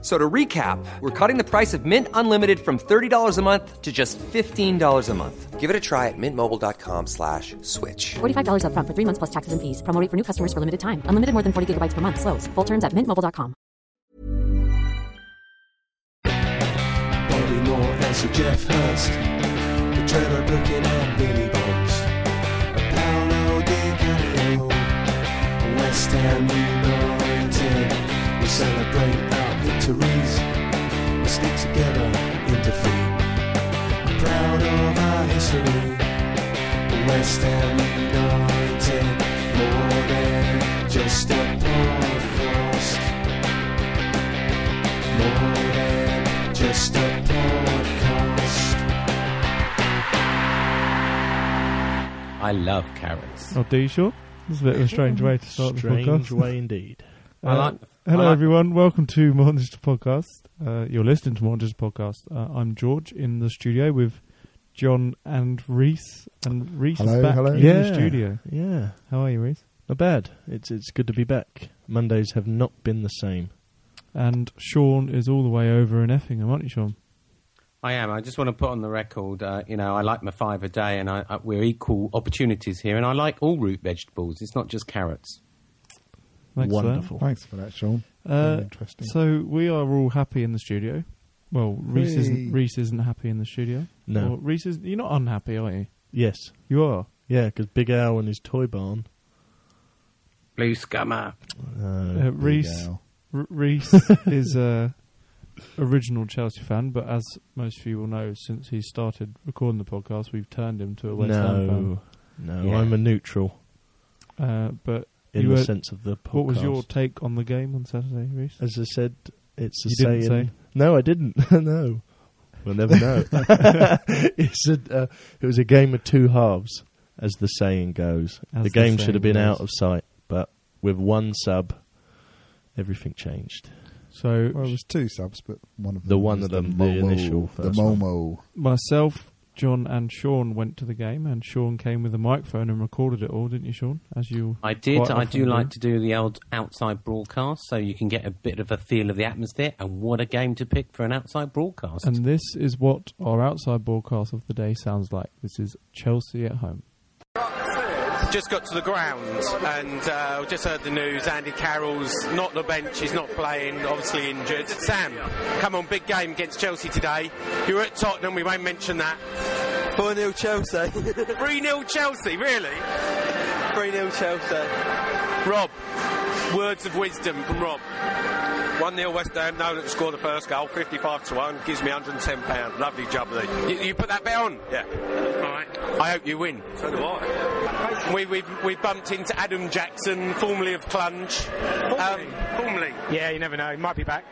F- So to recap, we're cutting the price of Mint Unlimited from $30 a month to just $15 a month. Give it a try at mintmobile.com slash switch. $45 upfront for three months plus taxes and fees. Promo rate for new customers for limited time. Unlimited more than 40 gigabytes per month. Slows. Full terms at mintmobile.com. Bobby Moore and Sir Geoff Hurst, the Trevor Brooking and Billy Bonds, Paolo Di Canio, West Ham United. We celebrate our victories, we stick together in defeat. I'm Proud of our history, West Ham United, more than just a podcast. More than just a podcast. I love carrots. Oh, do you sure? That's a bit of a strange way to start the podcast. Strange way indeed. Uh, I like. Hello, like- everyone. Welcome to Modern Digital Podcast. Uh, you're listening to Modern Digital Podcast. Uh, I'm George in the studio with John and Reese. And Reese Hello, is back hello. in Yeah. the studio. Yeah, How are you, Reese? not bad. It's it's good to be back. Mondays have not been the same. And Sean is all the way over in Effingham, aren't you, Sean? I am. I just want to put on the record. Uh, you know, I like my five a day, and I, I, we're equal opportunities here, and I like all root vegetables. It's not just carrots. Thanks for that. Wonderful. Thanks for that, Sean. Uh, interesting. so we are all happy in the studio. Well, Reese Hey. isn't. Reese isn't happy in the studio. No. Or Reese is. You're not unhappy, are you? Yes. You are. Yeah, because Big Al and his toy barn. Blue scummer. Uh, Uh, Reese. R- Reese is a original Chelsea fan, but as most of you will know, since he started recording the podcast, we've turned him to a West Ham fan. no, no, Yeah. I'm a neutral. Uh, but in You the were- sense of the podcast. what was your take on the game on Saturday, Reese? As I said, it's a You didn't saying. say? No, I didn't. no, we'll never know. it's a, uh, it was a game of two halves, as the saying goes. As the the game should saying have been goes. out of sight, but with one sub, everything changed. So Well, it was two subs, but one of them The one was of them, the Momo, initial the first one. Momo. myself, John, and Sean went to the game, and Sean came with a microphone and recorded it all, didn't you, Sean? As you I did. I do like to do the old outside broadcast, so you can get a bit of a feel of the atmosphere. And what a game to pick for an outside broadcast! And this is what our outside broadcast of the day sounds like. This is Chelsea at home. Just got to the ground and uh, just heard the news. Andy Carroll's not on the bench, he's not playing, obviously injured. Sam, come on, big game against Chelsea today. You're at Tottenham, we won't mention that. 4 0 Chelsea. 3 0 Chelsea, really? 3 0 Chelsea. Rob, words of wisdom from Rob. 1 0 West Ham, no one to score the first goal, 55 to 1, gives me £110. Lovely job, Lee. You, you put that bet on? Yeah. Alright. I hope you win. So do I. We, we've, we bumped into Adam Jackson, formerly of Clunge. Um, formerly. Yeah, you never know. He might be back.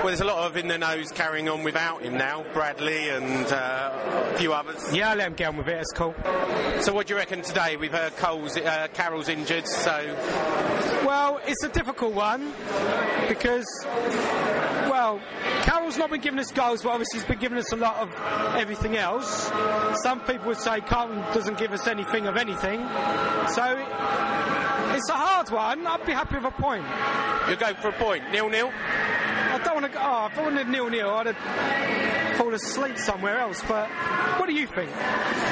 Well, there's a lot of in the nose carrying on without him now. Bradley and uh, a few others. Yeah, I'll let him get on with it. It's cool. So, what do you reckon today? We've heard Cole's, uh, Carroll's injured, so Well, it's a difficult one because, well, Carroll's not been giving us goals, but obviously he's been giving us a lot of everything else. Some people would say Carlton doesn't give us anything of anything. So it's a hard one. I'd be happy with a point. you'll go for a point. Nil nil. I don't want to. Oh, if I wanted nil nil, I'd have fallen asleep somewhere else. But what do you think?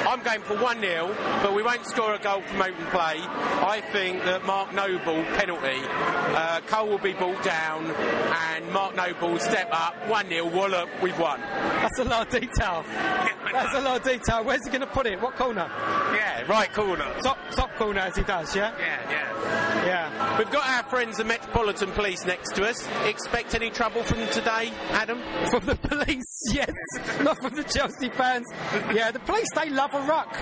I'm going for 1 0, but we won't score a goal from open play. I think that Mark Noble, penalty, uh, Cole will be brought down, and Mark Noble will step up. 1 0, Wallop, we've won. That's a lot of detail. That's a lot of detail. Where's he going to put it? What corner? Yeah, right corner. Top top corner as he does, yeah? Yeah, yeah. Yeah. We've got our friends, the Metropolitan Police, next to us. Expect any trouble from them today, Adam? From the police, yes. Not from the Chelsea fans. Yeah, the police, they love a ruck.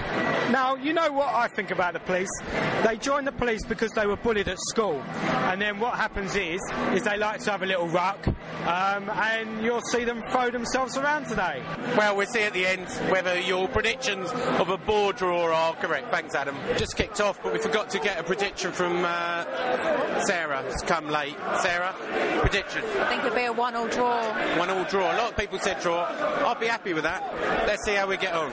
Now, you know what I think about the police? They join the police because they were bullied at school. And then what happens is, is they like to have a little ruck. Um, and you'll see them throw themselves around today. Well, we'll see at the end whether your predictions of a board draw are correct. Thanks, Adam. Just kicked off, but we forgot to get a prediction from uh, Sarah It's come late. Sarah, prediction. I think it'll be a one-all draw. One all draw. A lot of people said draw. I'd be happy with that. Let's see how we get on.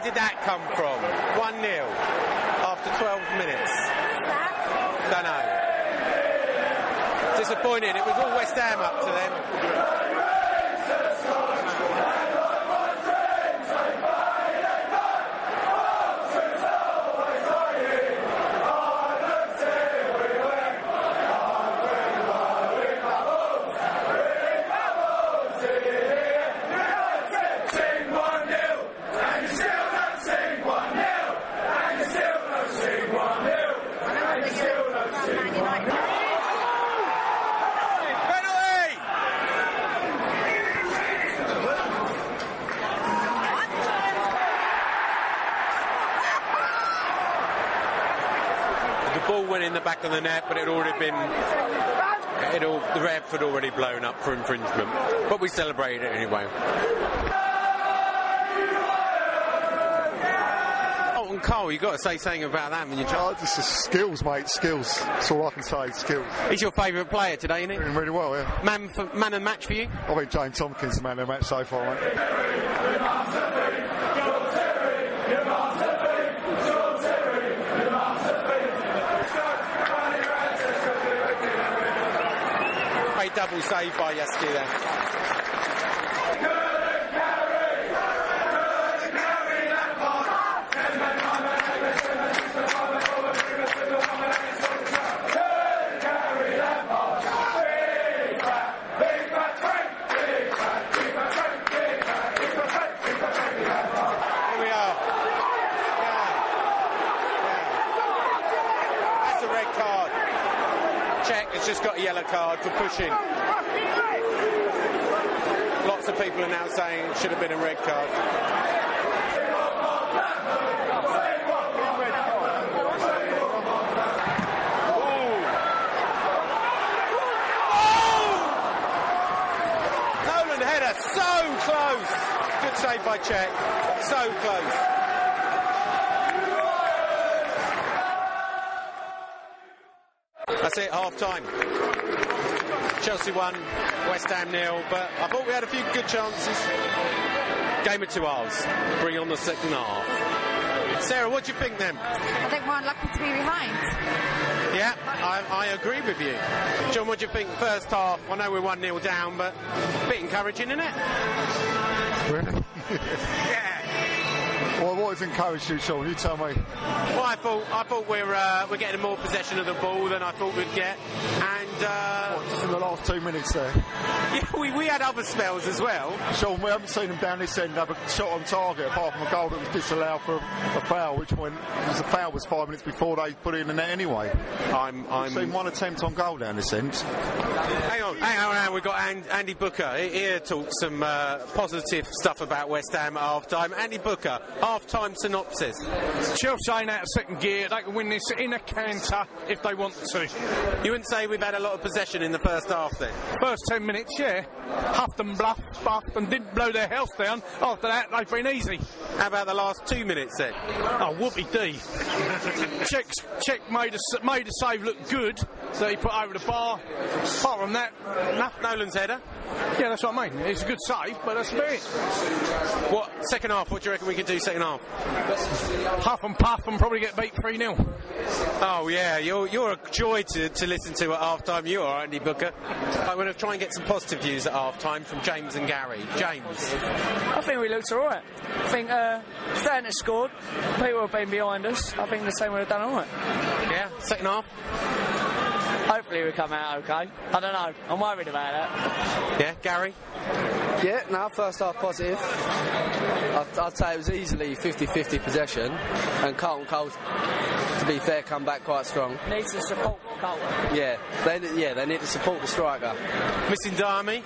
Where did that come from? 1 0 after 12 minutes. Don't know. Disappointed. It was all West Ham up to them. Penalty! The ball went in the back of the net, but it had already been. It all, the ref had already blown up for infringement, but we celebrated it anyway. Oh, and Carl, you've got to say something about that when you Oh, this is skills, mate. Skills. That's all I can say. Skills. He's your favourite player today, isn't he? Doing really well, yeah. Man, for, man and match for you? I think James Tomkins is the man of the match so far, mate. Double save by Yaski there. Here we are. Yeah. Yeah. That's a red card. Cech has just got a yellow card for pushing. Lots of people are now saying it should have been a red card. So close. Good save by Cech. So close. That's it, half time. Chelsea won, West Ham nil, but I thought we had a few good chances. Game of two halves. Bring on the second half. Sarah, what do you think then? I think we're unlucky to be behind. Yeah, I, I agree with you. John, what do you think? First half, I know we're 1 0 down, but a bit encouraging, isn't it? Really? Well, what has encouraged you, Sean? You tell me. Well, I thought I thought we're uh, we're getting more possession of the ball than I thought we'd get, and uh, What, just in the last two minutes there. yeah, we, we had other spells as well. Sean, we haven't seen them down this end have a shot on target apart from a goal that was disallowed for a foul, which went, the foul was five minutes before they put it in the net anyway. I'm We've seen I'm. one attempt on goal down this end. Hang on, hang on, hang on. We've got An- Andy Booker here. Talk some uh, positive stuff about West Ham at half time. Andy Booker, half time synopsis. Chelsea ain't out of second gear. They can win this in a canter if they want to. You wouldn't say we've had a lot of possession in the first half then? First ten minutes, yeah. Huffed and bluffed, buffed and didn't blow their house down. After that, they've been easy. How about the last two minutes then? Oh, whoopee dee. Cech, Cech made, a, made a save look good that he put over the bar. Apart from that, nothing. Nolan's header. Yeah, that's what I mean. It's a good save, but that's about it. What second half? What do you reckon we could do second half? Huff and puff and probably get beat 3 0. Oh yeah, you're you're a joy to, to listen to at half time. You are Andy Booker. I'm going to try and get some positive views at half time from James and Gary. James, I think we looked all right. I think uh, Stanton scored. People have been behind us. I think the same would have done all right. Yeah, second half. Hopefully we come out okay. I don't know. I'm worried about that. Yeah, Gary. Yeah, no, first half positive. I'd, I'd say it was easily 50-50 possession, and Carlton Cole, to be fair, come back quite strong. Needs the support for Yeah, they yeah they need to support the striker. Missing Diame.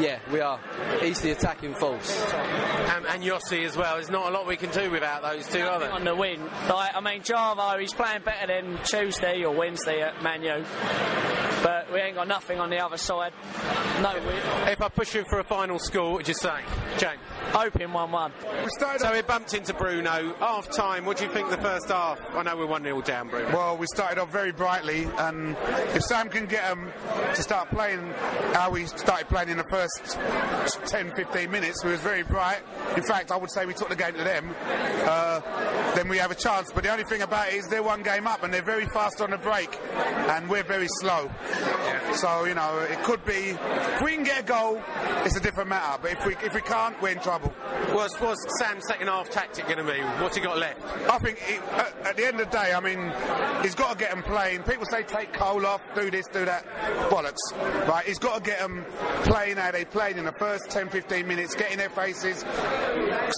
Yeah, we are. He's the attacking force. And, and Yossi as well. There's not a lot we can do without those two, are there? On the win. Like, I mean, Java, he's playing better than Tuesday or Wednesday at Man U. But we ain't got nothing on the other side. No, we, If I push you for a final score, what would you say, James? hoping 1 1. So we bumped into Bruno. Half time. What do you think the first half? I know we're one 0 down, Bruno. Well, we started off very brightly, and if Sam can get them to start playing how we started playing in the first 10, 15 minutes, we was very bright. In fact, I would say we took the game to them. Uh, then we have a chance. But the only thing about it is they're one game up, and they're very fast on the break, and we're very slow. So you know, it could be if we can get a goal, it's a different matter. But if we if we can't, we're in trouble. What's, what's Sam's second half tactic going to be? What's he got left? I think it, at, at the end of the day, I mean, he's got to get them playing. People say take Cole off, do this, do that. Bollocks. Right? He's got to get them playing how they played in the first 10, 15 minutes, get in their faces,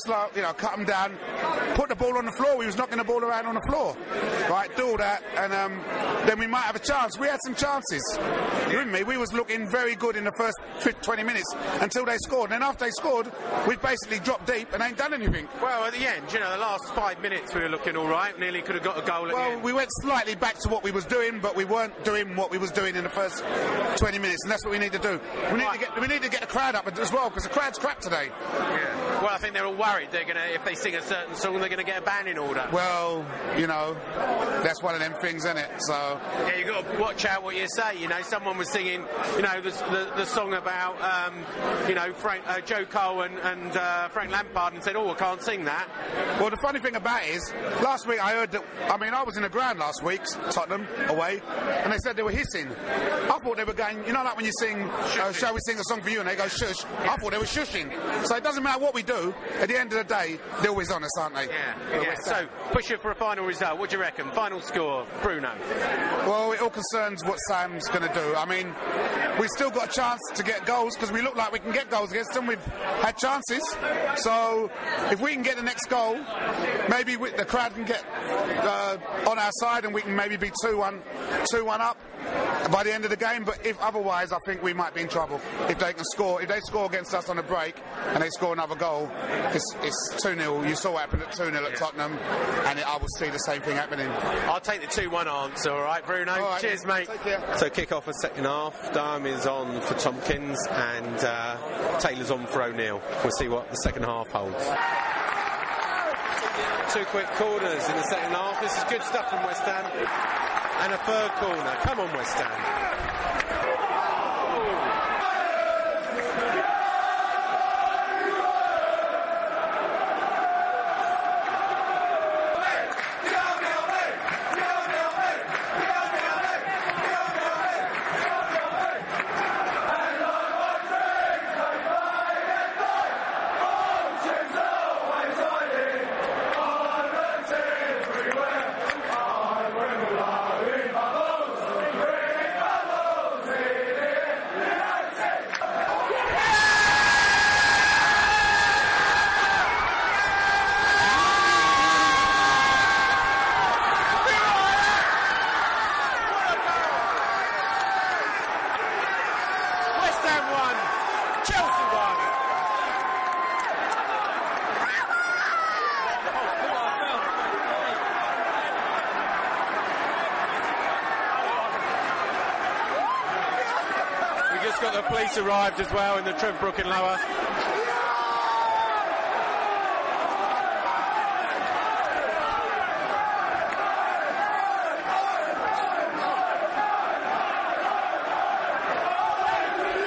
slow, you know, cut them down, put the ball on the floor. He was knocking the ball around on the floor. Right? Do all that, and um, then we might have a chance. We had some chances. You with me? We was looking very good in the first 50, 20 minutes until they scored. And then after they scored, we basically dropped deep and ain't done anything. Well, at the end, you know, the last five minutes we were looking all right. Nearly could have got a goal at the Well, we went slightly back to what we was doing, but we weren't doing what we was doing in the first 20 minutes, and that's what we need to do. We need to get we need to get the crowd up as well because the crowd's crap today. Yeah. Well, I think they're all worried. They're gonna, if they sing a certain song, they're gonna get a ban in order. Well, you know, that's one of them things, isn't it? So Yeah, you got to watch out what you say. You know, someone was singing, you know, the, the, the song about, um, you know, Frank, uh, Joe Cole and, and uh, Frank Lampard, and said, "Oh, I can't sing that." Well, the funny thing about it is, last week I heard that. I mean, I was in the ground last week, Tottenham away, and they said they were hissing. I thought they were going. You know, like when you sing, uh, "Shall we sing a song for you?" and they go shush. I thought they were shushing. So it doesn't matter what we do. At the end of the day, they're always honest, aren't they? Yeah. yeah. So, push it for a final result. What do you reckon? Final score, Bruno. Well, it all concerns what Sam's going to do. I mean, we've still got a chance to get goals because we look like we can get goals against them. We've had chances. So if we can get the next goal, maybe we, the crowd can get uh, on our side and we can maybe be 2 1 2 1 up by the end of the game. But if otherwise, I think we might be in trouble if they can score. If they score against us on a break and they score another goal, it's, it's 2 0. You saw what happened at 2 0 at Tottenham, and I will see the same thing happening. I'll take the 2 1 answer, all right, Bruno? All right, Cheers, mate. take care. So, kick off a second half. Diame is on for Tomkins, and uh, Taylor's on for O'Neill. We'll see what the second half holds. Two quick corners in the second half. This is good stuff from West Ham. And a third corner. Come on, West Ham. West Ham won. Chelsea won. We just got the police arrived as well in the Trent Brook and Lower.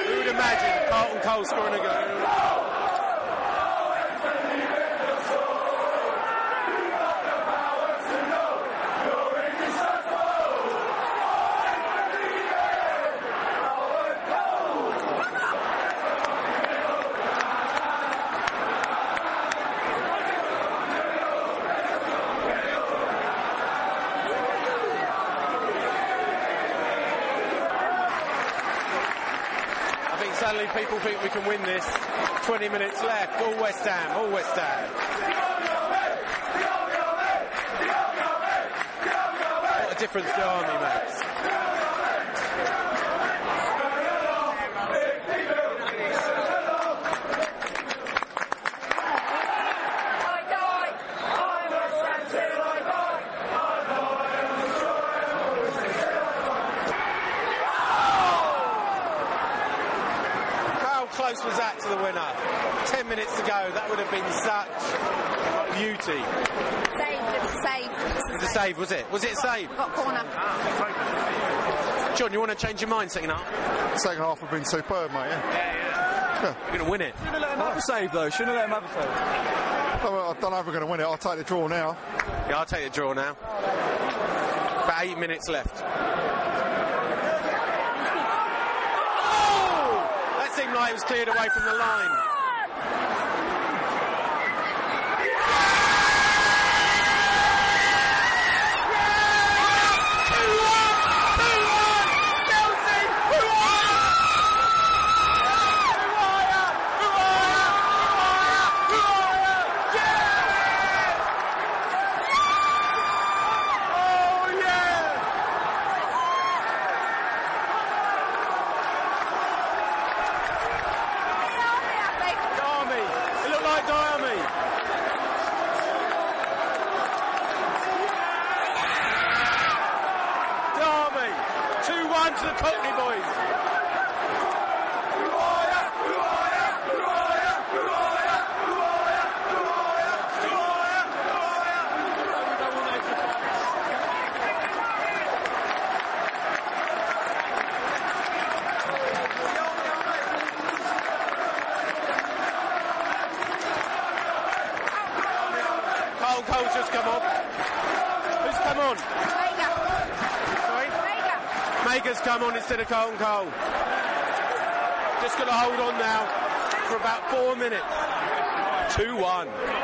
Who would imagine Carlton Cole scoring a goal. I think suddenly people think we can win this. 20 minutes left. All West Ham. All West Ham. What a difference to Army makes. How was that to the winner? 10 minutes to go. That would have been such beauty. Save, it's a save. It was a save, was it? Was it a save? Got corner. John, you want to change your mind second half? Second half have been superb, mate. Yeah. Yeah. We're going to win it. Shouldn't have let him have a save though. Shouldn't have let him have a save. Oh, I don't know if we're going to win it. I'll take the draw now. Yeah, I'll take the draw now. About eight minutes left. Oh! It was cleared away from the line. Army. It looked like Diame. Derby. 2-1 to the Cockney boys. Cole Cole's just come on. Who's come on? Sorry? Maiga's come on instead of Carlton Cole. Just going to hold on now for about four minutes. 2 1.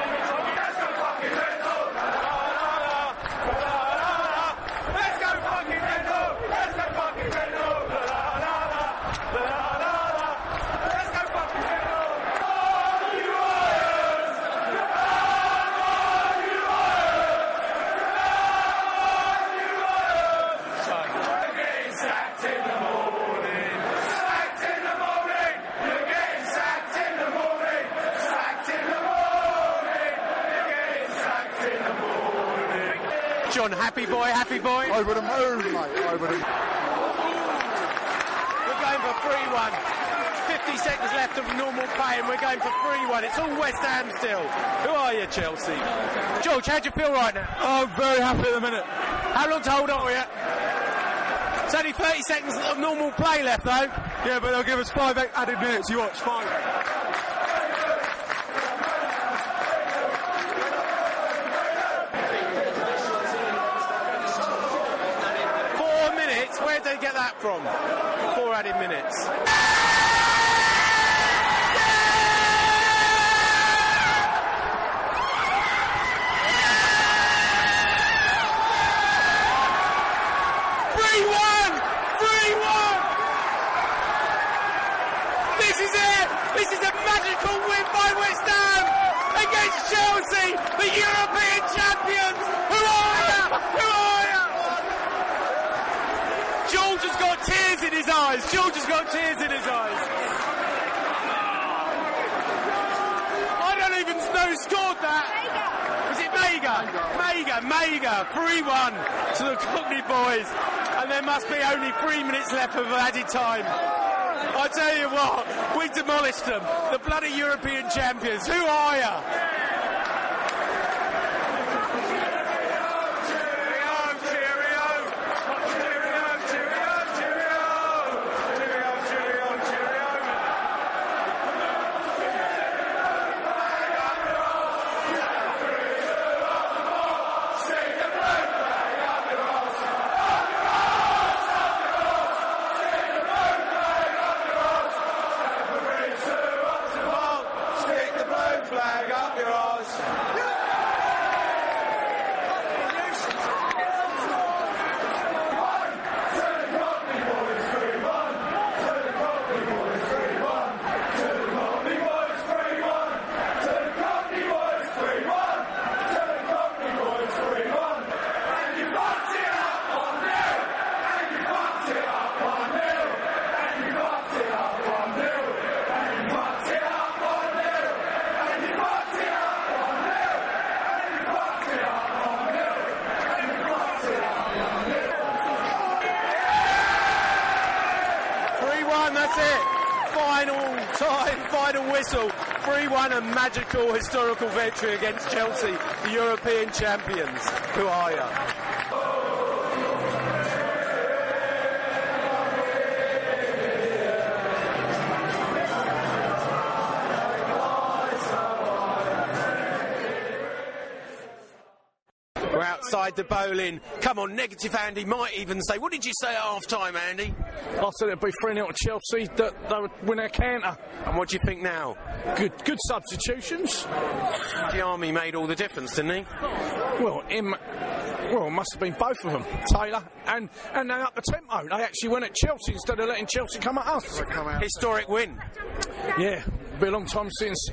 Boy, happy boy. Over the moon, mate. Over the. We're going for 3 1. 50 seconds left of normal play, and we're going for 3 1. It's all West Ham still. Who are you, Chelsea? George, how do you feel right now? Oh, I'm very happy at the minute. How long to hold on for you? It's only 30 seconds of normal play left, though. Yeah, but they'll give us five added minutes. You watch, five. Four minutes? Where'd they get that from? Four added minutes. Three one! Three one! This is it! This is a magical win by West Ham against Chelsea, the European champions! Who are you? Who are you? George has got tears in his eyes. George has got tears in his eyes. I don't even know who scored that. Was it Maiga? Maiga, Maiga, 3-1 to the And there must be only three minutes left of added time. I tell you what, we demolished them. The bloody European champions. Who are you? that's it. Final time, final whistle. 3 1, a magical historical victory against Chelsea, the European champions. Who are you? We're outside the Boleyn. Come on, negative Andy might even say, What did you say at half time, Andy? I said it'd be 3 0 to Chelsea, that they would win our counter. And what do you think now? Good good substitutions. The army made all the difference, didn't he? Well, him. Well, it must have been both of them, Taylor, and and they up the tempo. They actually went at Chelsea instead of letting Chelsea come at us. Historic win. Yeah, be a long time since.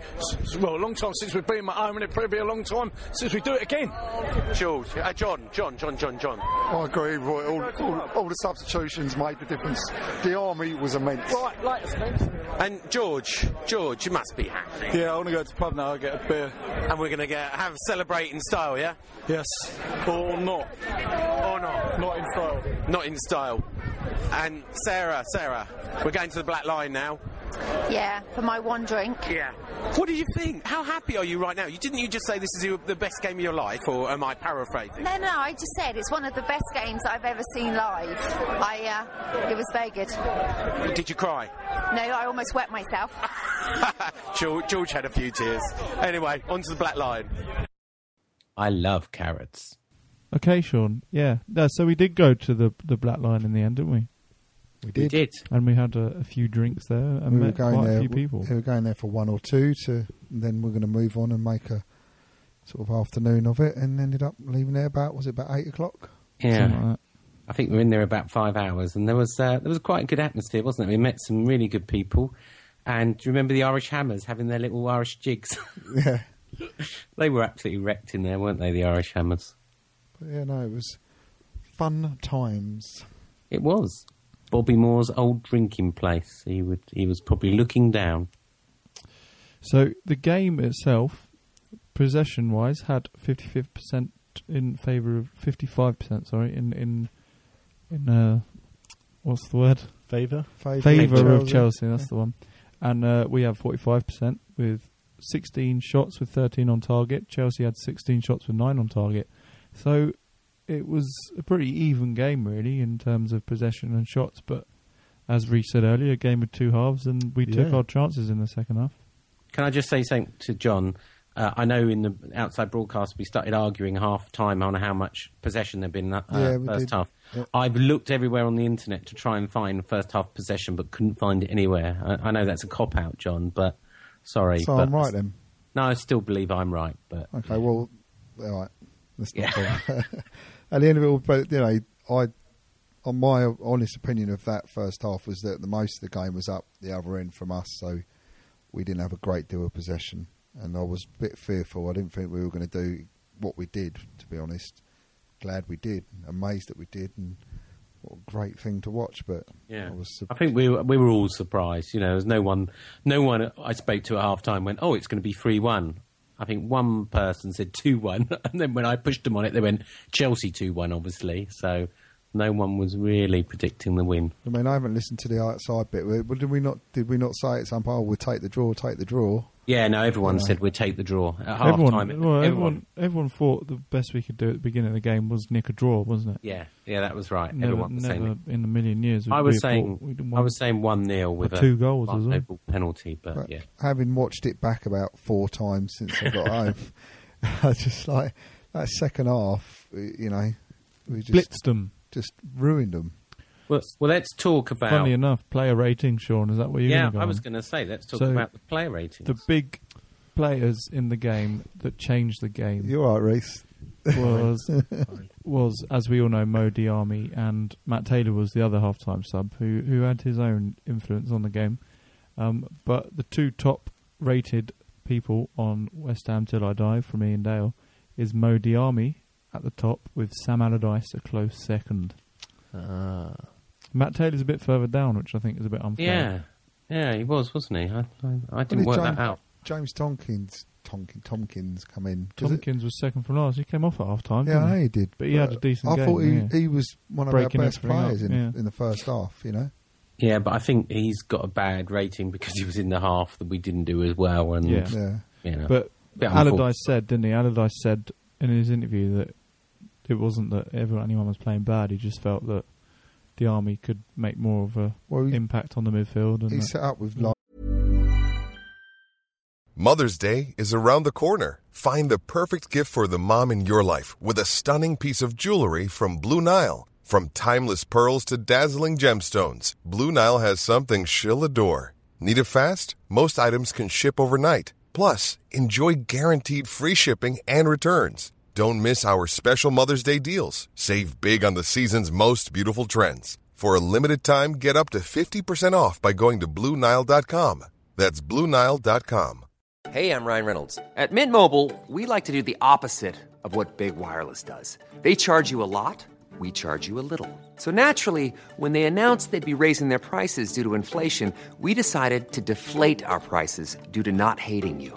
Well, a long time since we've been at home, and it'll probably be a long time since we do it again. George, uh, John, John, John, John, John. I agree, Roy. All, all, all the substitutions made the difference. The army was immense. Right, latest things. And George, George, you must be happy. Yeah, I want to go to the pub now. I get a beer. And we're going to get have celebrate in style, yeah? Yes, or not. Or not? Not in style. Not in style. And Sarah, Sarah, we're going to the Black Lion now. Yeah, for my one drink. Yeah. What do you think? How happy are you right now? You didn't you just say this is your, the best game of your life, or am I paraphrasing? No, no, I just said it's one of the best games I've ever seen live. I, uh, it was very good. Did you cry? No, I almost wet myself. George, George had a few tears. Anyway, on to the Black Lion. I love carrots. Okay, Sean. Yeah. No, so we did go to the the Black Lion in the end, didn't we? We We did. did. And we had a, a few drinks there and we were met going quite there. a few people. We were going there for one or two. To then we're going to move on and make a sort of afternoon of it, and ended up leaving there about was it about eight o'clock? Yeah. Something like that. I think we were in there about five hours, and there was uh, there was quite a good atmosphere, wasn't it? We met some really good people, and do you remember the Irish Hammers having their little Irish jigs? Yeah, they were absolutely wrecked in there, weren't they? The Irish Hammers. but yeah, no, it was fun times. It was Bobby Moore's old drinking place. He would he was probably looking down. So the game itself, possession wise, had fifty fifth percent in favour of fifty five percent. Sorry, in in in uh, what's the word? Favour? Favour, Favour of Chelsea. Chelsea. That's the one. And uh, we have forty five percent with sixteen shots with thirteen on target. Chelsea had sixteen shots with nine on target. So it was a pretty even game, really, in terms of possession and shots. But as Reece said earlier, a game of two halves, and we took our chances in the second half. Can I just say something to John? Uh, I know in the outside broadcast we started arguing half time on how much possession there'd been uh, Yeah, first did. half. Yeah. I've looked everywhere on the internet to try and find first half possession, but couldn't find it anywhere. I, I know that's a cop out, John, but sorry. So but I'm right then. No, I still believe I'm right, but Okay, well, all right. Let's not talk. At the end of it all, but you know, I, on my honest opinion of that first half was that the most of the game was up the other end from us, so we didn't have a great deal of possession, and I was a bit fearful. I didn't think we were going to do what we did. To be honest, glad we did. Amazed that we did, and what a great thing to watch. But Yeah, I was I think we were, we were all surprised. You know, there's no one, no one I spoke to at half time went, "Oh, it's going to be three one." I think one person said two one, and then when I pushed them on it, they went Chelsea two one, obviously. So no one was really predicting the win. I mean, I haven't listened to the outside bit. Did we not? Did we not say at some point, "Oh, we'll take the draw, take the draw"? Yeah, no, everyone Yeah. said we'd take the draw at half everyone, time. well, everyone, everyone thought the best we could do at the beginning of the game was nick a draw, wasn't it? Yeah, yeah, that was right. Never, everyone was never saying. in a million years. I was saying, thought I was saying one 0 with a two goals as well. penalty, but, But yeah. having watched it back about four times since I got home, I just like that second half. You know, we just blitzed them. just ruined them. Well, well, let's talk about. Funny enough, player rating, Sean. Is that what you're yeah, going to go I was going to say let's talk So, about the player ratings. The big players in the game that changed the game You're right, Reese. was was as we all know Mo Diame and Matt Taylor was the other half-time sub who who had his own influence on the game. Um, but the two top rated people on West Ham Till I Die from Iain Dale is Mo Diame at the top with Sam Allardyce a close second. Ah. Matt Taylor's a bit further down, which I think is a bit unfair. Yeah, yeah, he was, wasn't he? I, I, I didn't did work James, that out. James Tomkins, Tonkin, Tomkins come in. 'Cause it- Tomkins was second from last. He came off at half time. yeah, I know he did. But he had a decent I game. thought he, yeah. he was one of Breaking our best everything up, players in, yeah. in the first half. You know, Yeah, but I think he's got a bad rating because he was in the half that we didn't do as well. And Yeah. Yeah. you know, But bit Allardyce said, didn't he? Allardyce said in his interview that it wasn't that everyone, anyone was playing bad. He just felt that the army could make more of a Well, he- impact on the midfield. And He's that- set up with like Mother's Day is around the corner. Find the perfect gift for the mom in your life with a stunning piece of jewelry from Blue Nile. From timeless pearls to dazzling gemstones, Blue Nile has something she'll adore. Need it fast? Most items can ship overnight. Plus, enjoy guaranteed free shipping and returns. Don't miss our special Mother's Day deals. Save big on the season's most beautiful trends. For a limited time, get up to 50% off by going to BlueNile.com. That's BlueNile.com. Hey, I'm Ryan Reynolds. At Mint Mobile, we like to do the opposite of what Big Wireless does. They charge you a lot, we charge you a little. So naturally, when they announced they'd be raising their prices due to inflation, we decided to deflate our prices due to not hating you.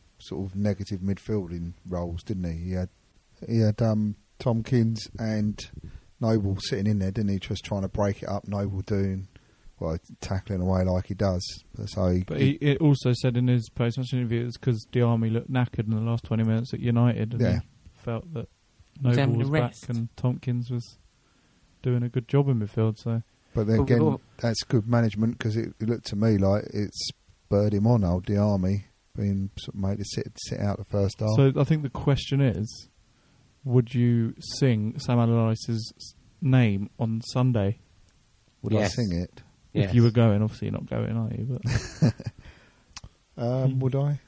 sort of negative midfielding roles, didn't he? He had he had um, Tomkins and Noble sitting in there, didn't he? Just trying to break it up. Noble doing well, tackling away like he does. So he, But he, it also said in his post-match interview it's because the army looked knackered in the last 20 minutes at United and Yeah. he felt that Noble having was a back and Tomkins was doing a good job in midfield. So, But then But again, all- that's good management because it, it looked to me like it's spurred him on, old the army, being sort of made to sit sit out the first half. so I think the question is, would you sing Sam Allardyce's name on Sunday Would Yes. I sing it? if you were going? Obviously, you're not going, are you? But Um, would I?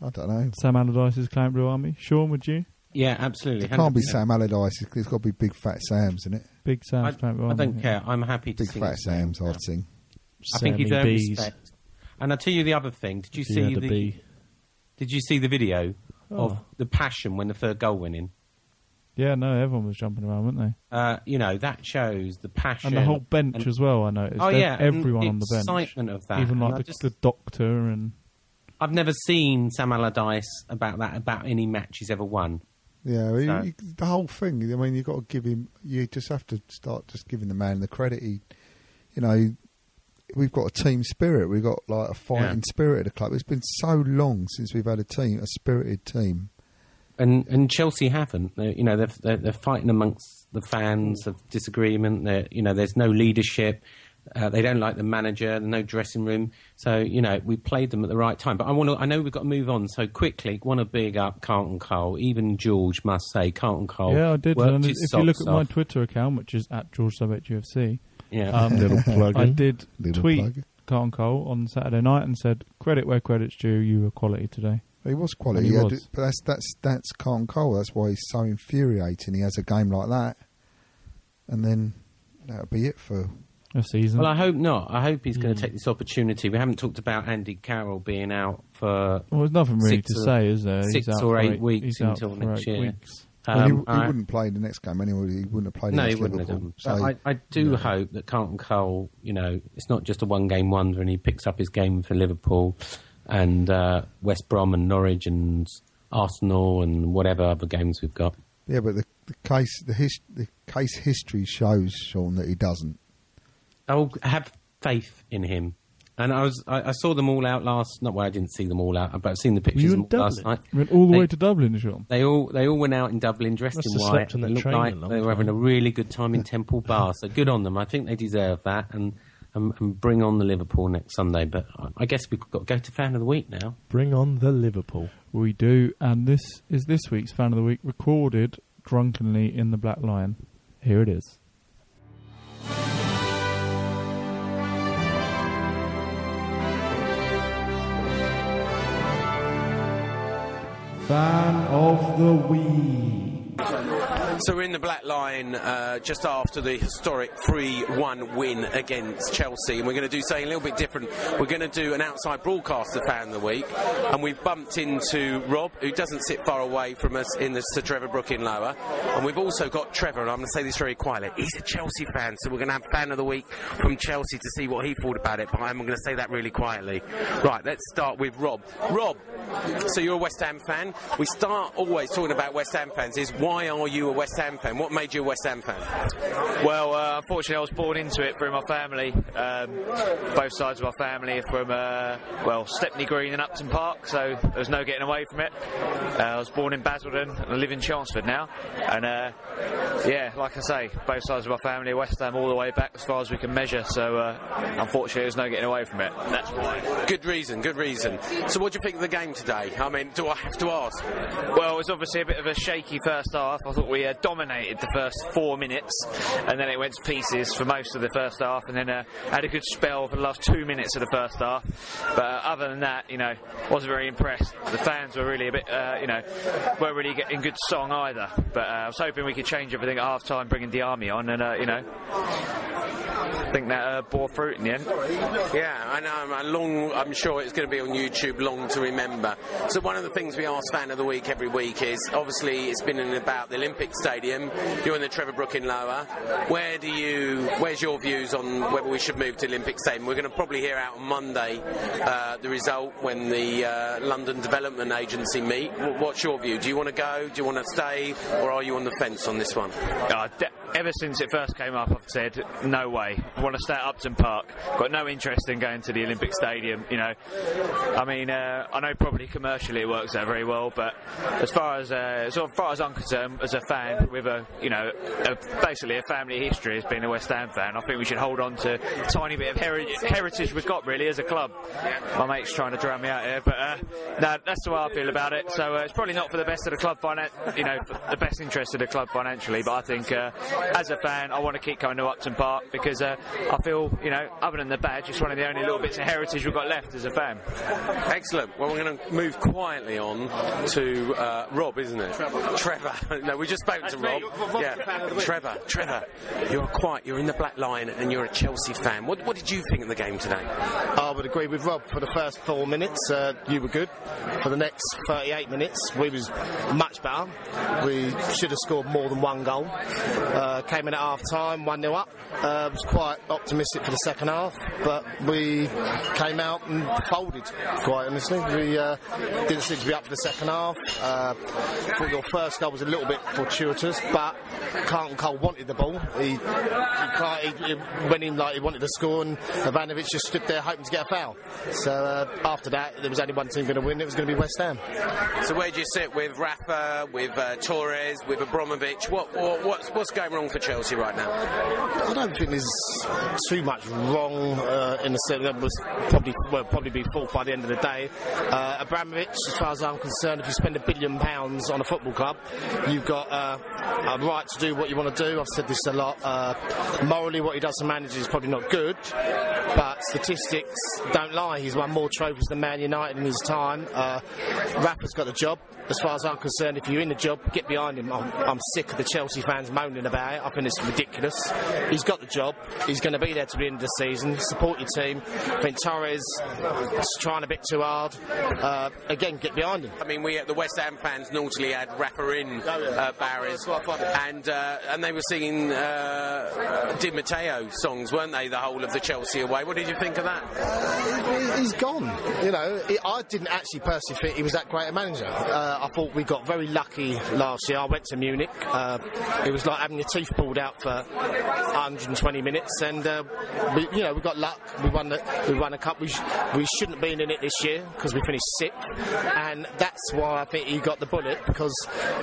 I don't know. Sam Allardyce's Clan Blue Army. Sean, would you? yeah, absolutely. It can't be 100%. Sam Allardyce. It's got to be Big Fat Sam's, isn't it? Big Sam's I, Clan Blue I don't care. I'm happy to Big sing Fat. Sam's. I'd sing. I think he's Sammy earned B's. respect. And I'll tell you the other thing. Did you see the bee. Did you see the video of Oh. the passion when the third goal went in? Yeah, no, everyone was jumping around, weren't they? Uh, you know that shows the passion And the whole bench and- as well. I noticed. Oh Ev- yeah, everyone the on the bench. Excitement of that. Even like I the, just- the doctor and I've never seen Sam Allardyce about that about any match he's ever won. Yeah, well, you- you- the whole thing. I mean, you've got to give him. You just have to start just giving the man the credit. He, you know, we've got a team spirit. We've got like a fighting Yeah. spirit at the club. It's been so long since we've had a team, a spirited team. And and Chelsea haven't. They're, you know, they're, they're they're fighting amongst the fans of disagreement. They're, you know, there's no leadership. Uh, they don't like the manager. No dressing room. So you know, we played them at the right time. But I want to. I know we've got to move on. So quickly, want to big up Carlton Cole. Even George must say Carlton Cole. yeah, I did. And if you look socks at my. Twitter account, which is at George Subbett UFC, Yeah. um, Little plug I did Little tweet plug. Carlton Cole on Saturday night and said, "Credit where credit's due. You were quality today." He was quality, he yeah, was. but that's that's that's Carlton Cole. That's why he's so infuriating. He has a game like that, and then that'll be it for. A season. Well, I hope not. I hope he's going to take this opportunity. We haven't talked about Andy Carroll being out for. Well, there's nothing really to or- say, is there? He's Six out or eight eight- weeks he's out until for next eight year. weeks. Well, he, Um, he I- wouldn't play the next game anyway. He wouldn't have played No, he wouldn't have Liverpool. done. So I, I do hope that Carlton Cole, you know, it's not just a one game wonder and he picks up his game for Liverpool and uh, West Brom and Norwich and Arsenal and whatever other games we've got. yeah, but the, the case the, his, the case history shows Sean that he doesn't. I'll have faith in him. And I was, I, I saw them all out last. Not well, I didn't see them all out, but I've seen the pictures you of in all last Dublin? night. You went all the They- way to Dublin, Sean. They all they all went out in Dublin dressed Must in white. slept on and that looked train like a long they were having a really good time in Temple Bar. So good on them. I think they deserve that, and and, and bring on the Liverpool next Sunday. But I, I guess we've got to go to fan of the week now. Bring on the Liverpool. We do, and this is this week's fan of the week, recorded drunkenly in the Black Lion. Here it is. Fan of the Week. So we're in the Black Lion uh, just after the historic 3-1 win against Chelsea, and we're going to do something a little bit different. We're going to do an outside broadcaster fan of the week, and we've bumped into Rob, who doesn't sit far away from us in the Sir Trevor Brooking Lower, and we've also got Trevor, and I'm going to say this very quietly. He's a Chelsea fan, so we're going to have fan of the week from Chelsea to see what he thought about it. But I'm going to say that really quietly. Right, let's start with Rob. Rob, so you're a West Ham fan. We start always talking about West Ham fans. Is why are you a West Ham fan? What made you a West Ham fan? Well, uh, unfortunately, I was born into it through my family. Um, both sides of my family are from, uh, well, Stepney Green and Upton Park, so there's no getting away from it. Uh, I was born in Basildon and I live in Chelmsford now. And, uh, yeah, like I say, both sides of my family are West Ham all the way back as far as we can measure, so uh, unfortunately, there's no getting away from it. That's why. Good reason, good reason. So, what do you think of the game today? I mean, do I have to ask? Well, it was obviously a bit of a shaky first half. I thought we uh, dominated the first four minutes, and then it went to pieces for most of the first half, and then uh, had a good spell for the last two minutes of the first half. But uh, other than that, you know, wasn't very impressed. The fans were really a bit, uh, you know, weren't really getting good song either. But uh, I was hoping we could change everything at half time, bringing Diame on, and uh, you know. I think that uh, bore fruit in the end. Yeah, I know. I'm long. I'm sure it's going to be on YouTube, long to remember. So one of the things we ask fan of the week every week is obviously it's been in about the Olympic Stadium. You're in the Trevor Brooking Lower. Where do you? Where's your views on whether we should move to Olympic Stadium? We're going to probably hear out on Monday uh, the result when the uh, London Development Agency meet. What's your view? Do you want to go? Do you want to stay? Or are you on the fence on this one? Uh, de- ever since it first came up, I've said no way. I want to stay at Upton Park. Got no interest in going to the Olympic Stadium. You know, I mean, uh, I know probably commercially it works out very well, but as far as uh, as far as I'm concerned, as a fan with a you know a, basically a family history as being a West Ham fan, I think we should hold on to a tiny bit of heri- heritage we've got really as a club. My mate's trying to drown me out here, but uh, no, that's the way I feel about it. So uh, it's probably not for the best of the club, finan- you know, the best interest of the club financially, but I think uh, as a fan, I want to keep going to Upton Park because uh, I feel, you know, other than the badge, it's one of the only little bits of heritage we've got left as a fan. Excellent. Well, we're going to move quietly on to uh, Rob, isn't it? Trevor. Trevor. no, we just spoke to me. Rob. Rob's the fan of the week. Trevor. Trevor. You're quite. You're in the Black Lion, and you're a Chelsea fan. What, what did you think of the game today? I would agree with Rob. For the first four minutes, uh, you were good. For the next 38 minutes, we was much better. We should have scored more than one goal. Uh, came in at half time, 1 0 up. Uh, was quite optimistic for the second half, but we came out and folded, quite honestly. We uh, didn't seem to be up for the second half. Uh, thought your first goal was a little bit fortuitous, but Carlton Cole wanted the ball. He, he, he, he went in like he wanted to score, and Ivanovic just stood there hoping to get a foul. So uh, after that, there was only one team going to win. It was going to be West Ham. So where do you sit with Rafa, with uh, Torres, with Abramovich? What, what what's what's going wrong for Chelsea right now? I don't think there's too much wrong uh, in the sense that was probably well probably be fault by the end of the day. Uh, Abramovich, as far as I'm concerned, if you spend a billion pounds on a football club, you've got uh, a right to do what you want to do. I've said this a lot. Uh, morally, what he does to managers is probably not good, but statistics don't lie. He's won more trophies than Man United in his time. Uh, Rafa's got the job. As far as I'm concerned, if you're in the job, get behind him. I'm, I'm sick of the Chelsea fans moaning about it. I think it's ridiculous. He's got the job. He's going to be there to the end of the season. Support your team. I think Torres is trying a bit too hard. Uh, again, get behind him. I mean, we at the West Ham fans naughtily had Rafa in uh, Barry's, and uh, and they were singing uh, Di Matteo songs, weren't they? The whole of the Chelsea away. What did you think of that? Uh, he's gone. You know, I didn't actually personally think he was that great a manager. Uh, I thought we got very lucky last year. I went to Munich. Uh, it was like having your teeth pulled out for 120 minutes, and uh, we, you know we got luck. We won the we won a cup. We, sh- we shouldn't have been in it this year because we finished sixth, and that's why I think he got the bullet because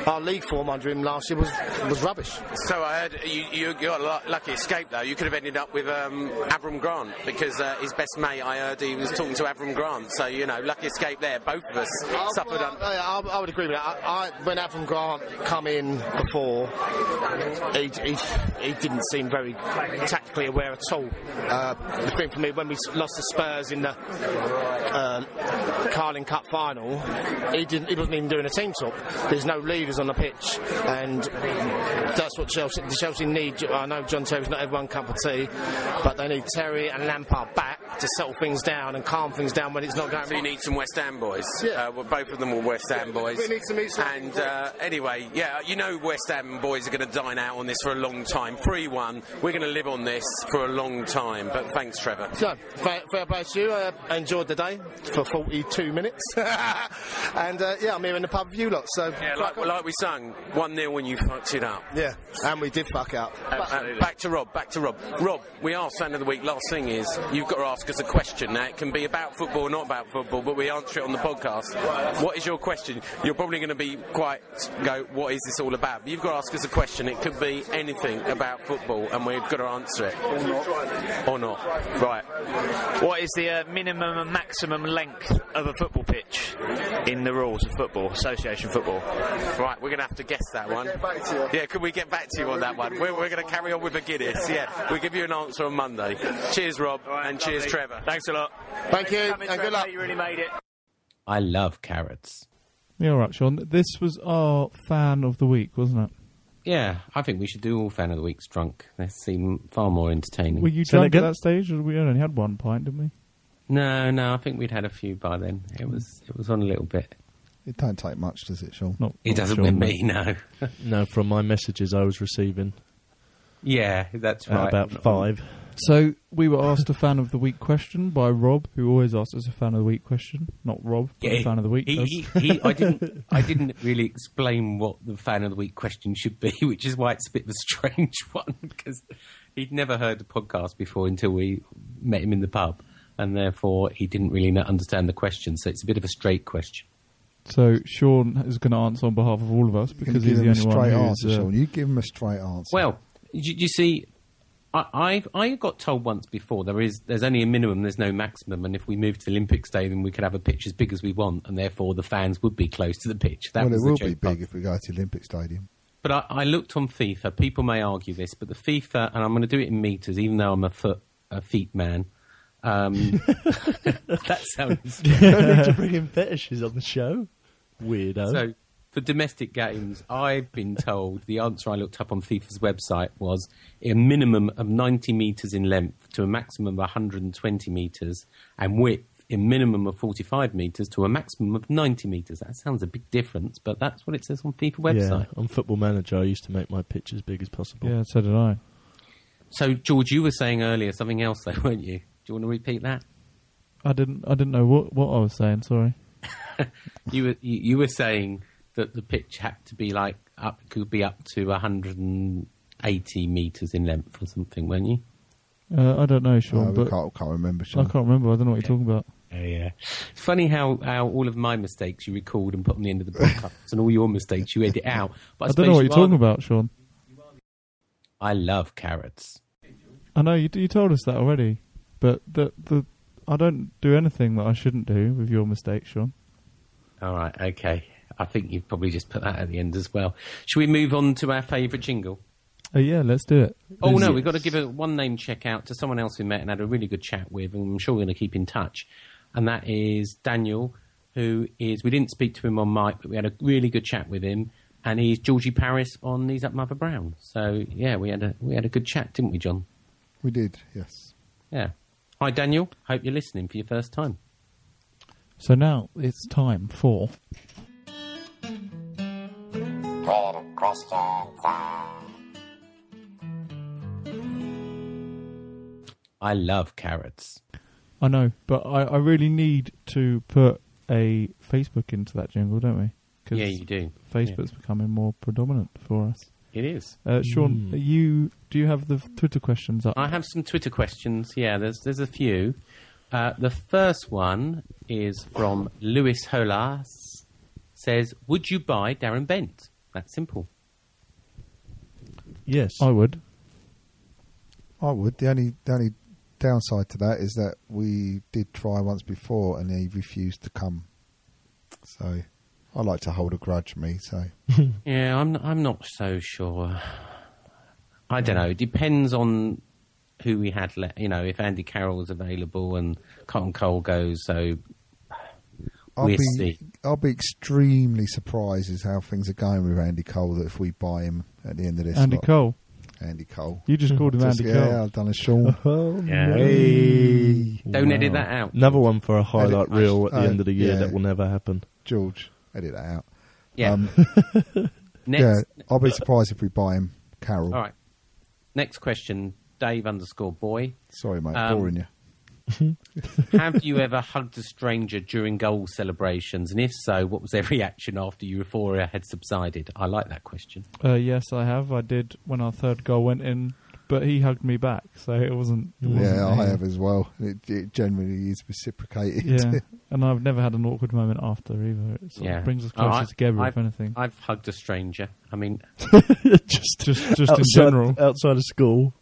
our league form under him last year was was rubbish. So I heard you, you got a lucky escape though. You could have ended up with um, Avram Grant because uh, his best mate, I heard he was talking to Avram Grant. So you know, lucky escape there. Both of us suffered. Well, un- I, I, I would agree with that. I, I, when Avram Grant come in before, he, he, he didn't seem very tactically aware at all. Uh, the thing for me, when we lost the Spurs in the uh, Carling Cup final, he didn't. He wasn't even doing a team talk. There's no leaders on the pitch, and that's what Chelsea. Chelsea need. I know John Terry's not everyone cup of tea, but they need Terry and Lampard back to settle things down and calm things down when it's not going. So you need some West Ham boys. Uh, well, both of them were West Ham boys. We need to meet some And uh, anyway, yeah, you know West Ham boys are going to dine out on this for a long time. 3-1. We're going to live on this for a long time. But thanks, Trevor. So, fair, fair play to you. Uh, I enjoyed the day for 42 minutes. and uh, yeah, I'm here in the pub with you lot. So, Yeah, like, like we sang, 1-0 when you fucked it up. yeah, and we did fuck up. Uh, back to Rob, back to Rob. Rob, we asked fan of the week. Last thing is, you've got to ask us a question. Now, it can be about football or not about football, but we answer it on the podcast. What is your question? You're probably going to be quite, go, what is this all about? But you've got to ask us a question. It could be anything about football, and we've got to answer it. Or not. Or not. Right. What is the uh, minimum and maximum length of a football pitch in the rules of football, association football? Right, we're going to have to guess that one. Yeah, could we get back to you on that one? We're, we're going to carry on with the Guinness. Yeah, we'll give you an answer on Monday. Cheers, Rob, and cheers. Trevor. Thanks a lot. Thank you, Coming, and good luck. You really made it. I love carrots. Yeah, all right, Sean. This was our fan of the week, wasn't it? Yeah, I think we should do all fan of the weeks drunk. They seem far more entertaining. Were you Say that drunk at again? that stage? Or we only had one pint, didn't we? No, no, I think we'd had a few by then. It was it was on a little bit. It don't take much, does it, Sean? Not, It doesn't with me, no. no, from my messages I was receiving. Yeah, that's right. about five. So we were asked a fan of the week question by Rob, who always asks us a fan of the week question. Not Rob, but Yeah, a fan of the week. He, he, he, I didn't. I didn't really explain what the fan of the week question should be, which is why it's a bit of a strange one because he'd never heard the podcast before until we met him in the pub, and therefore he didn't really understand the question. So it's a bit of a straight question. So Sean is going to answer on behalf of all of us because give he's the a only one straight answer, uh, Sean. You give him a straight answer. Well, you, you see, I, I I got told once before there is there's only a minimum, there's no maximum, and if we move to the Olympic Stadium, we could have a pitch as big as we want, and therefore the fans would be close to the pitch. That well, was it the will joke be part. big if we go to the Olympic Stadium. But I, I looked on FIFA. People may argue this, but the FIFA, and I'm going to do it in meters, even though I'm a foot a feet man. Um, that sounds. Don't need to bring in fetishes on the show. Weirdo. So, for domestic games, I've been told the answer I looked up on FIFA's website was a minimum of 90 metres in length to a maximum of 120 metres, and width a minimum of 45 metres to a maximum of 90 metres. That sounds a big difference, but that's what it says on FIFA website. Yeah, on Football Manager, I used to make my pitch as big as possible. yeah, so did I. So, George, you were saying earlier something else, though, weren't you? Do you want to repeat that? I didn't. I didn't know what what I was saying. Sorry. You were you, you were saying that the pitch had to be like up could be up to 180 meters in length or something, weren't you? Uh, I don't know, Sean. No, but can't, can't remember, I can't remember. I don't know what you're talking about. Oh, yeah. It's funny how, how all of my mistakes you record and put on the end of the podcast, and all your mistakes you edit out. But I, I, don't know what you're you are talking the- about, Sean. I love carrots. I know you. You told us that already, but the the I don't do anything that I shouldn't do with your mistakes, Sean. All right, okay. I think you've probably just put that at the end as well. Should we move on to our favourite jingle? Uh, yeah, let's do it. Oh Is no, it- we've got to give a one name check out to someone else we met and had a really good chat with, and I'm sure we're going to keep in touch. And that is Daniel, who is we didn't speak to him on mic, but we had a really good chat with him. And he's Georgie Paris on Knees Up Mother Brown. So yeah, we had a we had a good chat, didn't we, John? We did, yes. Yeah. Hi Daniel, hope you're listening for your first time. So now it's time for I love carrots. I know, but I, I really need to put a Facebook into that jingle, don't we? 'Cause Yeah, you do. Facebook's becoming more predominant for us. It is. Uh, Sean, Mm. are you do you have the Twitter questions up? I have some Twitter questions. Yeah, there's there's a few. Uh, the first one is from Lewis Holas. Says, "Would you buy Darren Bent?" That's simple. Yes. I would. I would. The only the only downside to that is that we did try once before and he refused to come. So I like to hold a grudge, me. So Yeah, I'm I'm not so sure. I don't know. It depends on who we had. Le- you know, if Andy Carroll was available and Carlton Cole goes, so I'll we'll be see. I'll be extremely surprised as how things are going with Andy Cole. That if we buy him at the end of this, Andy lot. Cole. Andy Cole. You just called him Just- Andy yeah, Cole. I've done a Sean. Oh, Yeah. no. Hey. Don't edit that out. Another one for a highlight Edit- reel at the Oh, end of the year yeah. that will never happen. George, edit that out. Yeah. Um, Next, yeah, I'll be surprised if we buy him. Carroll. all right. Next question, Dave underscore boy. Sorry, mate, Um, boring you. Have you ever hugged a stranger during goal celebrations? And if so, what was their reaction after euphoria had subsided? I like that question. Uh, yes, I have. I did when our third goal went in, but he hugged me back, so it wasn't. It wasn't Yeah, I me. have as well. It, it generally is reciprocated. Yeah, and I've never had an awkward moment after either. It sort yeah. of brings us Oh, closer I- together, I've, if anything. I've hugged a stranger. I mean, just, just, just in general. outside of school.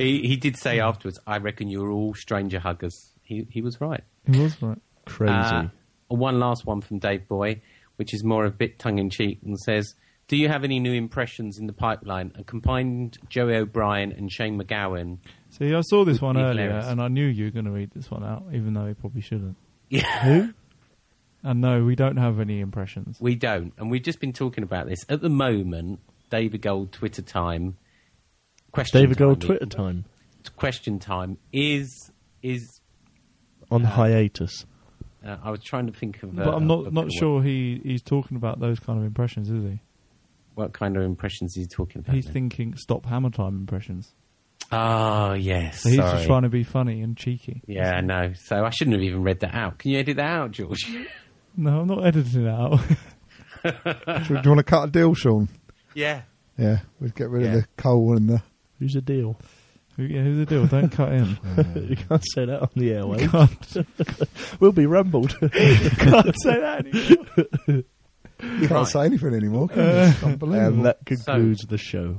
He, he did say afterwards, I reckon you were all stranger huggers. He, he was right. He was right. Crazy. Uh, one last one from Dave Boy, which is more of a bit tongue in cheek, and says, "Do you have any new impressions in the pipeline?" A combined Joey O'Brien and Shane MacGowan. See, I saw this one earlier, hilarious. and I knew you were going to read this one out, even though he probably shouldn't. Yeah. Who? And no, we don't have any impressions. We don't, and we've just been talking about this at the moment. David Gold Twitter time. Question David time, Gold Twitter time Question time is is. on Uh, hiatus. Uh, I was trying to think of. Uh, but I'm a not better not word. sure he, he's talking about those kind of impressions, is he? what kind of impressions he's talking about. He's then. thinking stop hammer time impressions. Oh yes, So he's sorry. just trying to be funny and cheeky. Yeah, I know. So I shouldn't have even read that out. Can you edit that out, George? No, I'm not editing it out. do, you- want to cut a deal, Sean? yeah. Yeah, we'd get rid Yeah. of the coal and the. Who's the deal? Who- yeah, who's the deal? Don't cut in. you can't say that on the You airwaves. can't, we'll be rumbled. you can't say that anymore. You can't say anything anymore, can you? Uh, it's unbelievable. and that concludes the show.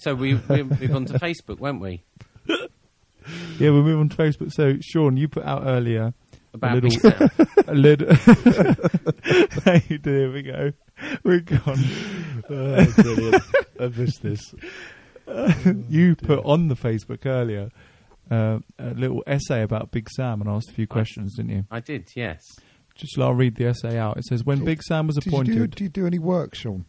So we we move on to Facebook, won't we? Yeah, we'll move on to Facebook. So, Sean, you put out earlier About a Big little, Sam. a little. There you do. Here we go. We're gone. Oh, brilliant. I missed this. you put on the Facebook earlier uh, a little essay about Big Sam and asked a few questions, didn't you? I did, yes. Just I'll read the essay out. It says when Big Sam was Did you, appointed. do, do you do any work, Sean?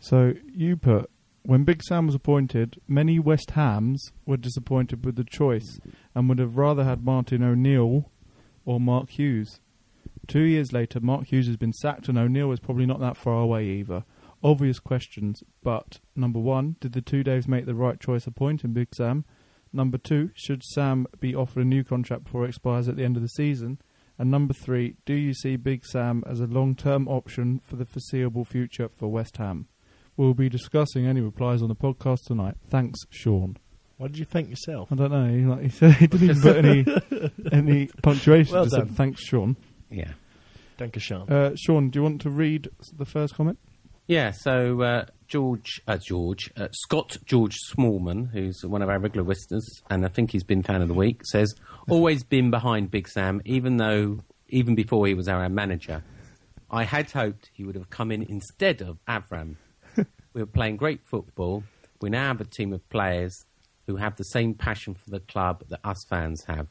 So you put when Big Sam was appointed, many West Hams were disappointed with the choice and would have rather had Martin O'Neill or Mark Hughes. Two years later, Mark Hughes has been sacked, and O'Neill is probably not that far away either. Obvious questions, but number one, did the two Daves make the right choice appointing Big Sam? Number two, should Sam be offered a new contract before it expires at the end of the season? And number three, do you see Big Sam as a long term option for the foreseeable future for West Ham? We'll be discussing any replies on the podcast tonight. Thanks, Sean. What did you think yourself? I don't know. He, like, he said he didn't even put any any punctuation. Well just done. said thanks, Sean. Yeah. Thank you, Sean. Uh, Sean, do you want to read the first comment? Yeah, so uh, George, uh, George, uh, Scott George Smallman, who's one of our regular listeners, and I think he's been fan of the week, says always been behind Big Sam, even though even before he was our manager. I had hoped he would have come in instead of Avram. we were playing great football. We now have a team of players who have the same passion for the club that us fans have.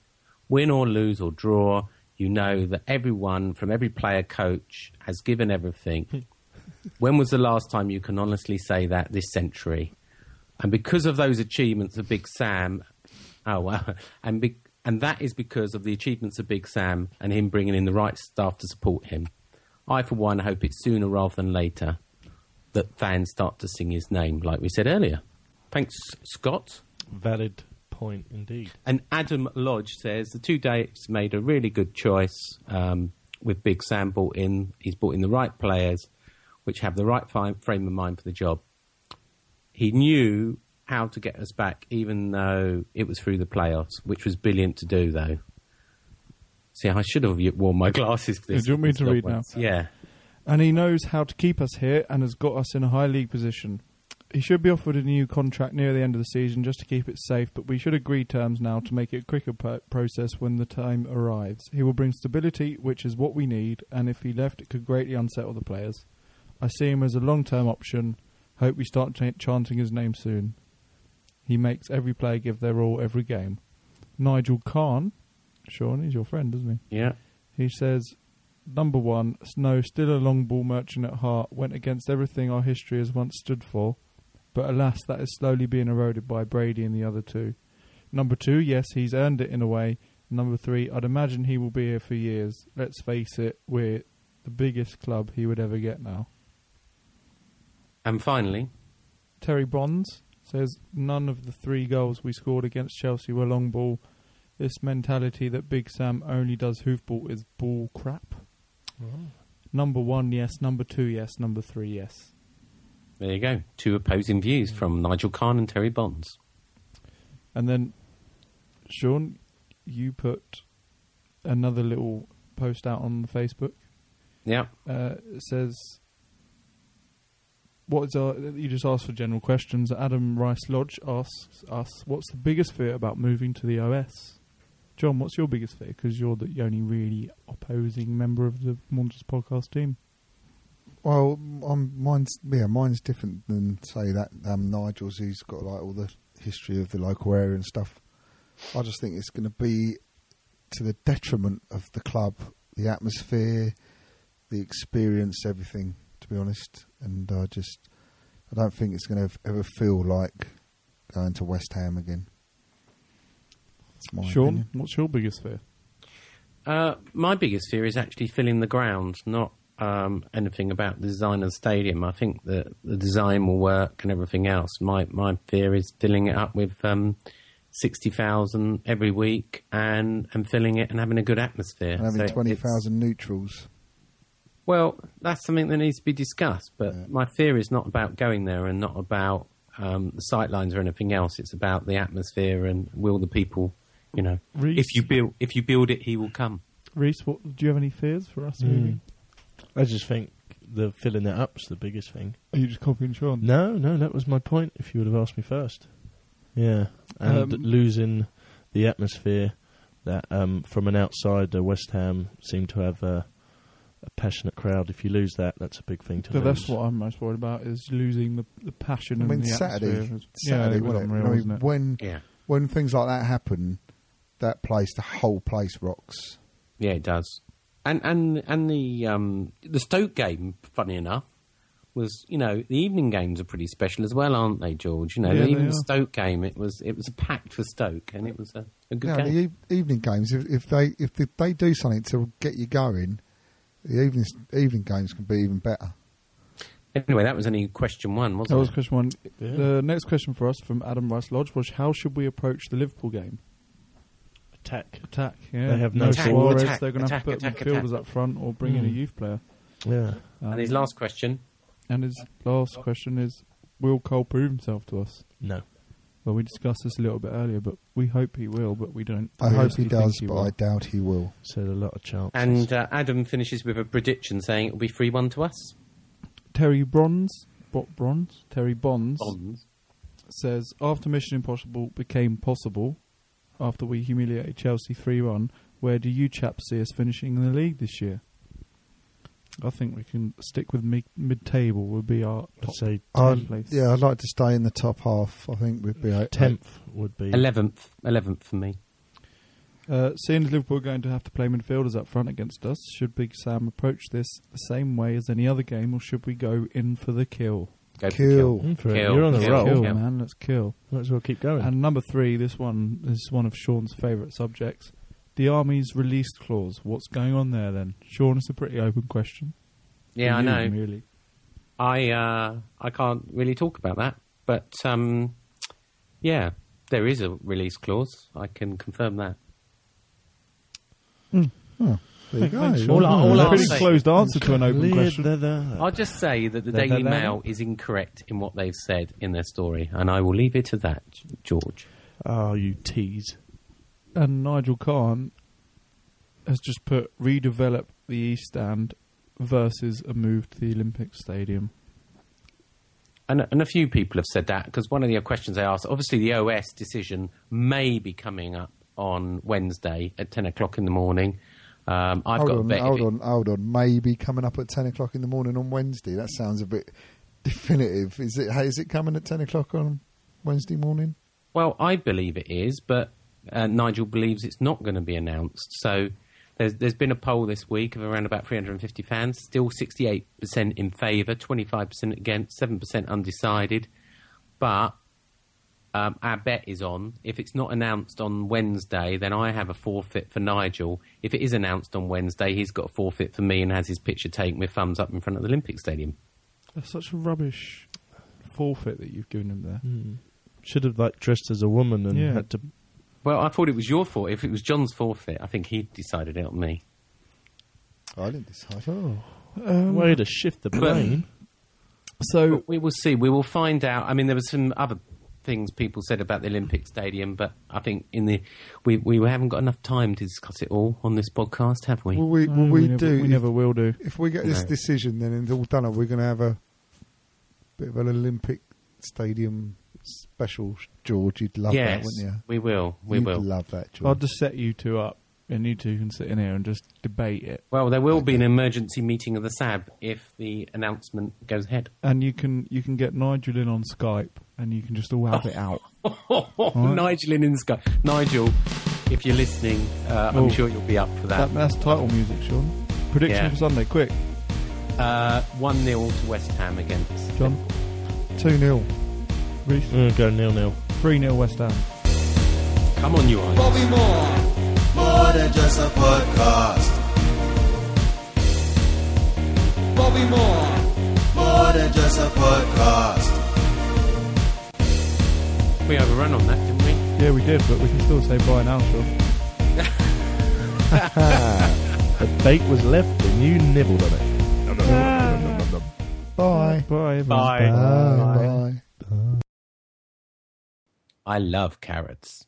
Win or lose or draw, you know that everyone from every player coach has given everything. when was the last time you can honestly say that this century? And because of those achievements of Big Sam, oh well, and be, and that is because of the achievements of Big Sam and him bringing in the right staff to support him. I, for one, hope it's sooner rather than later that fans start to sing his name, like we said earlier. Thanks, Scott. Valid point indeed. And Adam Lodge says the two Daves made a really good choice um, with Big Sam brought in. He's brought in the right players, which have the right frame of mind for the job. He knew how to get us back, even though it was through the playoffs, which was brilliant to do, though. See, I should have worn my glasses for this. Do you want me to read now? Yeah. And he knows how to keep us here and has got us in a high league position. He should be offered a new contract near the end of the season just to keep it safe, but we should agree terms now to make it a quicker process when the time arrives. He will bring stability, which is what we need, and if he left, it could greatly unsettle the players. I see him as a long term option. Hope we start ch- chanting his name soon. He makes every player give their all every game. Nigel Kahn, Sean, he's your friend, isn't he? Yeah. He says, number one, Snow, still a long ball merchant at heart, went against everything our history has once stood for, but alas, that is slowly being eroded by Brady and the other two. Number two, yes, he's earned it in a way. Number three, I'd imagine he will be here for years. Let's face it, we're the biggest club he would ever get now. And finally, Terry Bonds says none of the three goals we scored against Chelsea were long ball. This mentality that Big Sam only does hoofball is bull crap. Number one, yes. Number two, yes. Number three, yes. there you go. Two opposing views from Nigel Kahn and Terry Bonds. And then, Sean, you put another little post out on Facebook. Yeah. Uh, it says, "What is our?" You just asked for general questions. Adam Rice Lodge asks us, "What's the biggest fear about moving to the OS?" John, what's your biggest fear? Because you're the only really opposing member of the Monsters podcast team. Well, um, mine's yeah, mine's different than say that um, Nigel's, He's got like all the history of the local area and stuff. I just think it's going to be to the detriment of the club, the atmosphere, the experience, everything. To be honest, and I just I don't think it's going to ever feel like going to West Ham again. That's my Sean, opinion. what's your biggest fear? Uh, my biggest fear is actually filling the ground, not um, anything about the design of the stadium. I think that the design will work and everything else. My my fear is filling it up with um, sixty thousand every week and and filling it and having a good atmosphere. And having So twenty it's- thousand neutrals. Well, that's something that needs to be discussed. But my fear is not about going there and not about um, the sightlines or anything else. It's about the atmosphere and will the people, you know, Reece? if you build if you build it, he will come. Reese, what do you have any fears for us? Mm. Really? I just think the filling it up's the biggest thing. Are you just copying Sean? No, no, that was my point. If you would have asked me first, yeah, and Um, losing the atmosphere that um, from an outsider, West Ham seem to have a, a passionate crowd. If you lose that, that's a big thing to So lose. that's what I'm most worried about is losing the the passion I and the Saturday, atmosphere. Saturday, yeah, it was unreal, I mean, wasn't it? when Yeah. when things like that happen, that place, the whole place rocks. Yeah, it does. And and and the um, the Stoke game, funny enough, was you know the evening games are pretty special as well, aren't they, George? You know, Yeah, even the are. Stoke game, it was it was packed for Stoke, and it was a, a good Yeah, game. the e- evening games. If, if they if they, they do something to get you going, the evening evening games can be even better. Anyway, that was only question one, wasn't it? That was it? question one. Yeah. The next question for us from Adam Rice Lodge was: How should we approach the Liverpool game? Attack, attack. Yeah, They have no Suarez. forward. They're going to have attack, to put attack, midfielders attack. up front or bring in a Mm. youth player. Yeah. and his last question. And his last question is: Will Cole prove himself to us? No. Well, we discussed this a little bit earlier, but we hope he will, but we don't. I hope he realistically think does, but will. I doubt he will. Said a lot of chances. And uh, Adam finishes with a prediction saying it will be three one to us. Terry Bronze, Bo- Bronze, Terry Bonds, Bonds. says after Mission Impossible became possible, after we humiliated Chelsea three one, where do you chaps see us finishing in the league this year? I think we can stick with mid, mid-table. Would be our top say ten I'd, place. yeah, I'd like to stay in the top half. I think we'd be eight- Tenth would be Eleventh, eleventh for me. Uh, seeing as Liverpool are going to have to play midfielders up front against us, should Big Sam approach this the same way as any other game, or should we go in for the kill? Go for Kill. For. Kill, You're on a kill, roll. Kill, kill. man, let's kill. Might as well keep going. And number three, this one is one of Sean's favourite subjects. Diame's released clause. What's going on there then? Sean, it's a pretty open question. Yeah, For I you, know. Really. I uh, I can't really talk about that, but um, yeah, there is a release clause. I can confirm that. Oh, there you go. All I- all pretty say- closed answer to an open question. the- the- I'll just say that the Da- da- Daily da- Mail is incorrect in what they've said in their story, and I will leave it to that, George. Oh, you tease. And Nigel Khan has just put redevelop the East Stand versus a move to the Olympic Stadium. And, and a few people have said that because one of the questions they asked, obviously the OS decision may be coming up on Wednesday at 10 o'clock in the morning. Um, I've hold got on, a bet. hold on, hold on. Maybe coming up at ten o'clock in the morning on Wednesday. That sounds a bit definitive. Is it? Hey, is it coming at ten o'clock on Wednesday morning? Well, I believe it is, but uh, Nigel believes it's not going to be announced. So there's, there's been a poll this week of around about 350 fans, still 68% in favour, 25% against, 7% undecided. But um, our bet is on. If it's not announced on Wednesday, then I have a forfeit for Nigel. If it is announced on Wednesday, he's got a forfeit for me and has his picture taken with thumbs up in front of the Olympic Stadium. That's such a rubbish forfeit that you've given him there. Should have like dressed as a woman and Yeah. had to. Well, I thought it was your fault. If it was John's forfeit, I think he decided it on me. I didn't decide. Oh, Um, way to shift the blame. So we will see. We will find out. I mean, there was some other things people said about the Olympic Stadium, but I think in the we we haven't got enough time to discuss it all on this podcast, have we? Will we? No, Will we, we never- do? we if- never will do. If we get this No. decision, then it's all done. Are we going to have a bit of an Olympic Stadium special, George? You'd love yes, that, wouldn't you? we will. We You'd will. love that, George. I'll just set you two up, and you two can sit in here and just debate it. Well, there will be an emergency meeting of the SAB if the announcement goes ahead. And you can you can get Nigel in on Skype, and you can just all have it out. Nigel in in Sky. Nigel, if you're listening, uh, I'm sure you'll be up for that. That, that's title music, Sean. Prediction Yeah. for Sunday, quick, Uh, One 0 to West Ham against. John. Two 0 Reece. Mm, go nil nil. Three 0 West Ham. Come on, you eyes. Bobby Moore, more than just a podcast. Bobby Moore, more than just a podcast. We overrun on that, didn't we? Yeah, we did, but we can still say bye now, Sean. the bait was left and you nibbled on it. Bye. Bye. everyone. Bye. Bye. Bye. I love carrots.